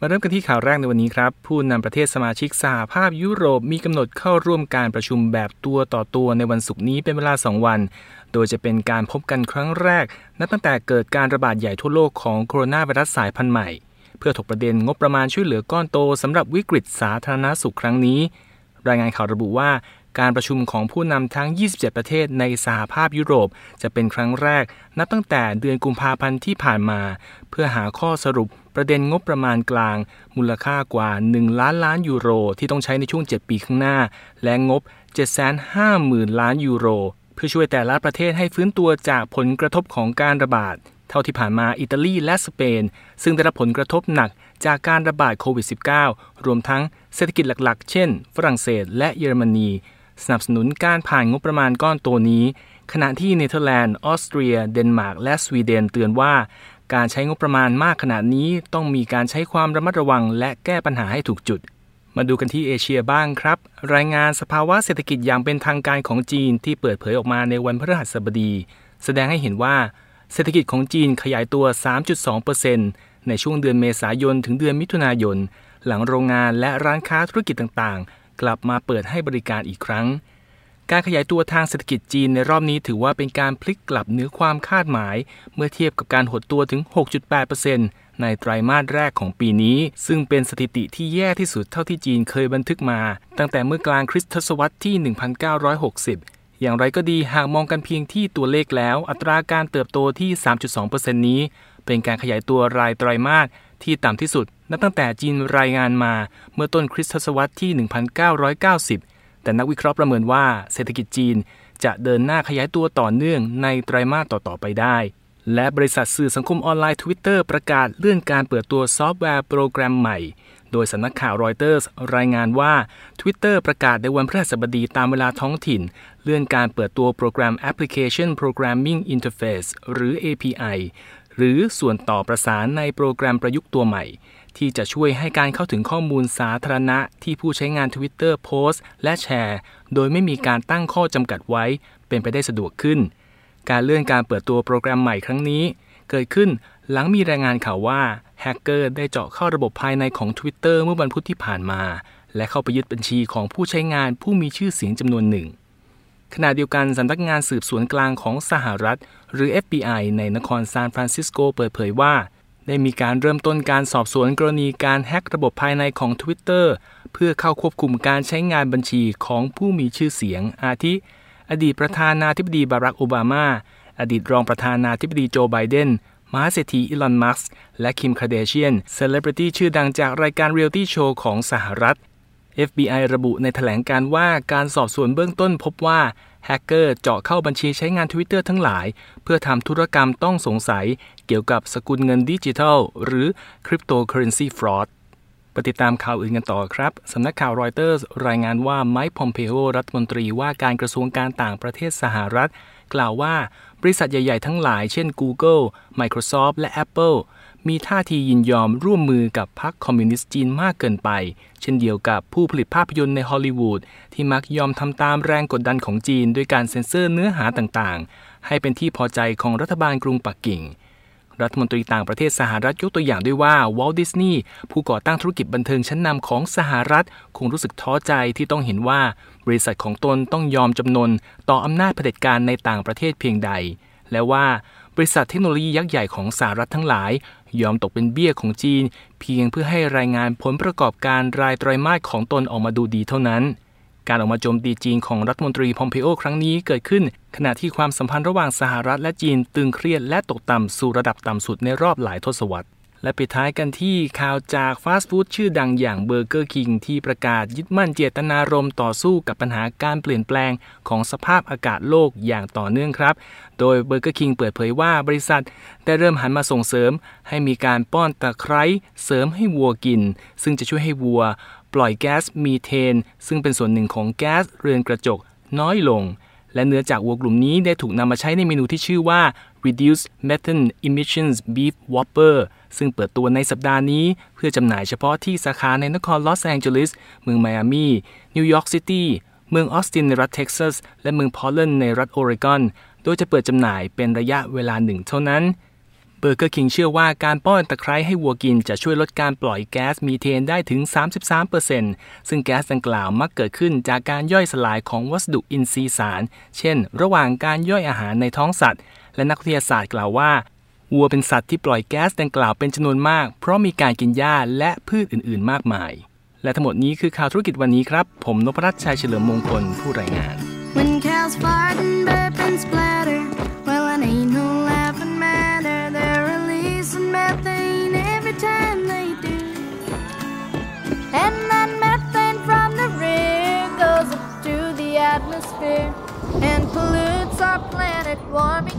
มาเริ่มกันที่ข่าวแรกในวันนี้ครับ ผู้นำประเทศสมาชิกสหภาพยุโรปมีกำหนดเข้าร่วมการประชุมแบบตัวต่อตัวในวันศุกร์นี้เป็นเวลา 2 วัน โดยจะเป็นการพบกันครั้งแรก นับตั้งแต่เกิดการระบาดใหญ่ทั่วโลกของโคโรนาไวรัสสายพันธุ์ใหม่ เพื่อถกประเด็นงบประมาณช่วยเหลือก้อนโตสำหรับวิกฤตสาธารณสุขครั้งนี้ รายงานข่าวระบุว่า การประชุมของผู้นำทั้ง 27 ประเทศในสหภาพยุโรป จะเป็นครั้งแรก นับตั้งแต่เดือนกุมภาพันธ์ที่ผ่านมา เพื่อหาข้อสรุปประเด็นงบประมาณกลาง มูลค่ากว่า 1 ล้านล้านยูโร ที่ต้องใช้ในช่วง 7 ปีข้างหน้า และงบ 750,000 ล้านยูโร เพื่อช่วยแต่ละประเทศให้ฟื้นตัวจากผลกระทบของการระบาด เท่าที่ผ่านมาอิตาลีและสเปน ซึ่งได้รับผลกระทบหนักจากการระบาดโควิด -19 รวมทั้งเศรษฐกิจหลักๆ เช่น ฝรั่งเศสและเยอรมนี สนับสนุนการผ่านงบประมาณก้อนตัวนี้ ขณะที่เนเธอร์แลนด์ ออสเตรีย เดนมาร์ก และสวีเดน เตือนว่า การใช้งบประมาณมากขนาดนี้ต้องมีการใช้ความระมัดระวัง และแก้ปัญหาให้ถูกจุด มาดูกันที่เอเชียบ้างครับ รายงานสภาวะเศรษฐกิจอย่างเป็นทางการของจีนที่เปิดเผยออกมาในวันพฤหัสบดี แสดงให้เห็นว่าเศรษฐกิจของจีนขยายตัว 3.2%ในช่วงเดือนเมษายนถึงเดือนมิถุนายน หลังโรงงานและร้านค้าธุรกิจต่างๆ กลับมาเปิดให้บริการอีกครั้ง การขยายตัวทางเศรษฐกิจจีนในรอบนี้ถือว่าเป็นการพลิกกลับเนื้อความคาดหมาย เมื่อเทียบกับการหดตัวถึง 6.8%ในไตรามาสแรกของปีนี้ ซึ่งเป็นสถิติที่แย่ที่สุดเท่าที่จีนเคยบันทึกมา ตั้งแต่เมื่อกลางคริสตศตวรรษที่ 1960อย่างไรก็ดีหากมองกันเพียงที่ตัวเลขแล้ว อัตราการเติบโตที่ 3.2%นี้ เป็นการขยายตัวรายไตรามาสที่ต่ำที่สุด นับตั้งแต่จีนรายงานมาเมื่อต้นคริสตศตวรรษที่ 1990 แต่นักวิเคราะห์ประเมินว่าเศรษฐกิจจีนจะเดินหน้าขยายตัวต่อเนื่องในไตรมาสต่อ ๆ ไปได้ และบริษัทสื่อสังคมออนไลน์ Twitter ประกาศเลื่อนการเปิดตัวซอฟต์แวร์โปรแกรมใหม่ โดยสำนักข่าวรอยเตอร์สรายงานว่า Twitter ประกาศในวันพฤหัสบดีตามเวลาท้องถิ่น เลื่อนการเปิดตัวโปรแกรม Application Programming Interface หรือ API หรือส่วนต่อประสานในโปรแกรมประยุกต์ตัวใหม่ ที่จะช่วยให้การเข้าถึงข้อมูลสาธารณะที่ผู้ใช้งาน Twitter โพสต์ และแชร์ โดยไม่มีการตั้งข้อจำกัดไว้ เป็นไปได้สะดวกขึ้น การเลื่อนการเปิดตัวโปรแกรมใหม่ครั้งนี้ เกิดขึ้นหลังมีรายงานข่าวว่าแฮกเกอร์ได้เจาะเข้าระบบภายในของ Twitter เมื่อวันพุธที่ผ่านมา และเข้าไปยึดบัญชีของผู้ใช้งานผู้มีชื่อเสียงจำนวนหนึ่งขณะเดียวกันสำนักงานสืบสวนกลางของสหรัฐ หรือ FBI ในนครซานฟรานซิสโกเปิดเผยว่า ได้มีการเริ่มต้นการสอบสวนกรณีการแฮ็กระบบภายในของ Twitter เพื่อเข้าควบคุมการใช้งานบัญชีของผู้มีชื่อเสียง อาทิ อดีตประธานาธิบดีบารักโอบามา อดีตรองประธานาธิบดีโจไบเดนมหาเศรษฐีอีลอน มัสก์และคิมคาเดเชียน เซเลบริตี้ชื่อดังจากรายการเรียลตี้โชว์ของสหรัฐ FBI ระบุในแถลงการว่าการสอบสวนเบื้องต้นพบว่าแฮกเกอร์เจาะเข้าบัญชีใช้งาน Twitter ทั้งหลาย เพื่อทำธุรกรรมต้องสงสัยเกี่ยวกับสกุลเงินดิจิทัล หรือ Cryptocurrency Fraud ไปติดตามข่าวอื่นกันต่อครับ สำนักข่าวรอยเตอร์รายงานว่าไมค์พอมเพโอรัฐมนตรีว่าการกระทรวงการต่างประเทศสหรัฐ กล่าวว่า บริษัทใหญ่ ๆ ทั้งหลายเช่น Google Microsoft และ Apple มีท่าทียินยอมร่วมมือกับพรรคคอมมิวนิสต์จีนมากเกินไป เช่นเดียวกับผู้ผลิตภาพยนตร์ในฮอลลีวูดที่มักยอมทำตามแรงกดดันของจีน ด้วยการเซ็นเซอร์เนื้อหาต่างๆ ให้เป็นที่พอใจของรัฐบาลกรุงปักกิ่ง รัฐมนตรีต่างประเทศสหรัฐยกตัวอย่างด้วยว่าวอลดิสนีย์ผู้ก่อตั้งธุรกิจบันเทิงชั้นนำของสหรัฐ คงรู้สึกท้อใจที่ต้องเห็นว่า บริษัทของตนต้องยอมจำนนต่ออำนาจเผด็จการในต่างประเทศเพียงใด และว่า บริษัทเทคโนโลยียักษ์ใหญ่ของสหรัฐทั้งหลาย ยอมตกเป็นเบี้ยของจีน เพียงเพื่อให้รายงานผลประกอบการรายไตรมาสของตนออกมาดูดีเท่านั้น การออกมาโจมตีจีนของรัฐมนตรีพอมเพโอครั้งนี้เกิดขึ้น ขณะที่ความสัมพันธ์ระหว่างสหรัฐและจีนตึงเครียดและตกต่ำสู่ระดับต่ำสุดในรอบหลายทศวรรษ และปิดท้ายกันที่ข่าวจากฟาสต์ฟู้ดชื่อดังอย่างเบอร์เกอร์คิงที่ประกาศยึดมั่นเจตนารมณ์ต่อสู้กับปัญหาการเปลี่ยนแปลงของสภาพอากาศโลกอย่างต่อเนื่องครับ โดยเบอร์เกอร์คิงเปิดเผยว่าบริษัทได้เริ่มหันมาส่งเสริม ให้มีการป้อนตะไคร้เสริมให้วัวกิน ซึ่งจะช่วยให้วัว ปล่อยแก๊สมีเทน ซึ่งเป็นส่วนหนึ่งของแก๊สเรือนกระจกน้อยลง และเนื้อจากวัวกลุ่มนี้ได้ถูกนำมาใช้ในเมนูที่ชื่อว่า Reduced Methane Emissions Beef Whopper ซึ่งเปิดตัวในสัปดาห์นี้เพื่อจำหน่ายเฉพาะที่สาขาในนครลอสแองเจลิส เมืองไมอามีนิวยอร์กซิตี้เมืองออสตินในรัฐเท็กซัส และเมืองพอร์ตแลนด์ในรัฐโอเรกอน โดยจะเปิดจำหน่ายเป็นระยะเวลาหนึ่งเท่านั้นเบอร์เกอร์คิงเชื่อว่าการป้อนตะไคร้ให้วัวกินจะช่วยลดการปล่อยแก๊สมีเทนได้ถึง 33%ซึ่งแก๊สดังกล่าวมักเกิดขึ้นจากการย่อยสลายของวัสดุอินทรีย์สาร เช่น ระหว่างการย่อยอาหารในท้องสัตว์ และนักวิทยาศาสตร์กล่าวว่า วัวเป็นสัตว์ที่ปล่อยแก๊สดังกล่าวเป็นจำนวนมาก เพราะมีการกินหญ้าและพืชอื่น ๆ มากมาย และทั้งหมดนี้คือข่าวธุรกิจวันนี้ครับ ผมนพรัตน์ชัยเฉลิมมงคลผู้รายงาน When cows fart and burp and splatter, well, it ain't no laughing matter. They're releasing methane every time they do. And that methane from the rear goes up to the atmosphere and pollutes our planet, warming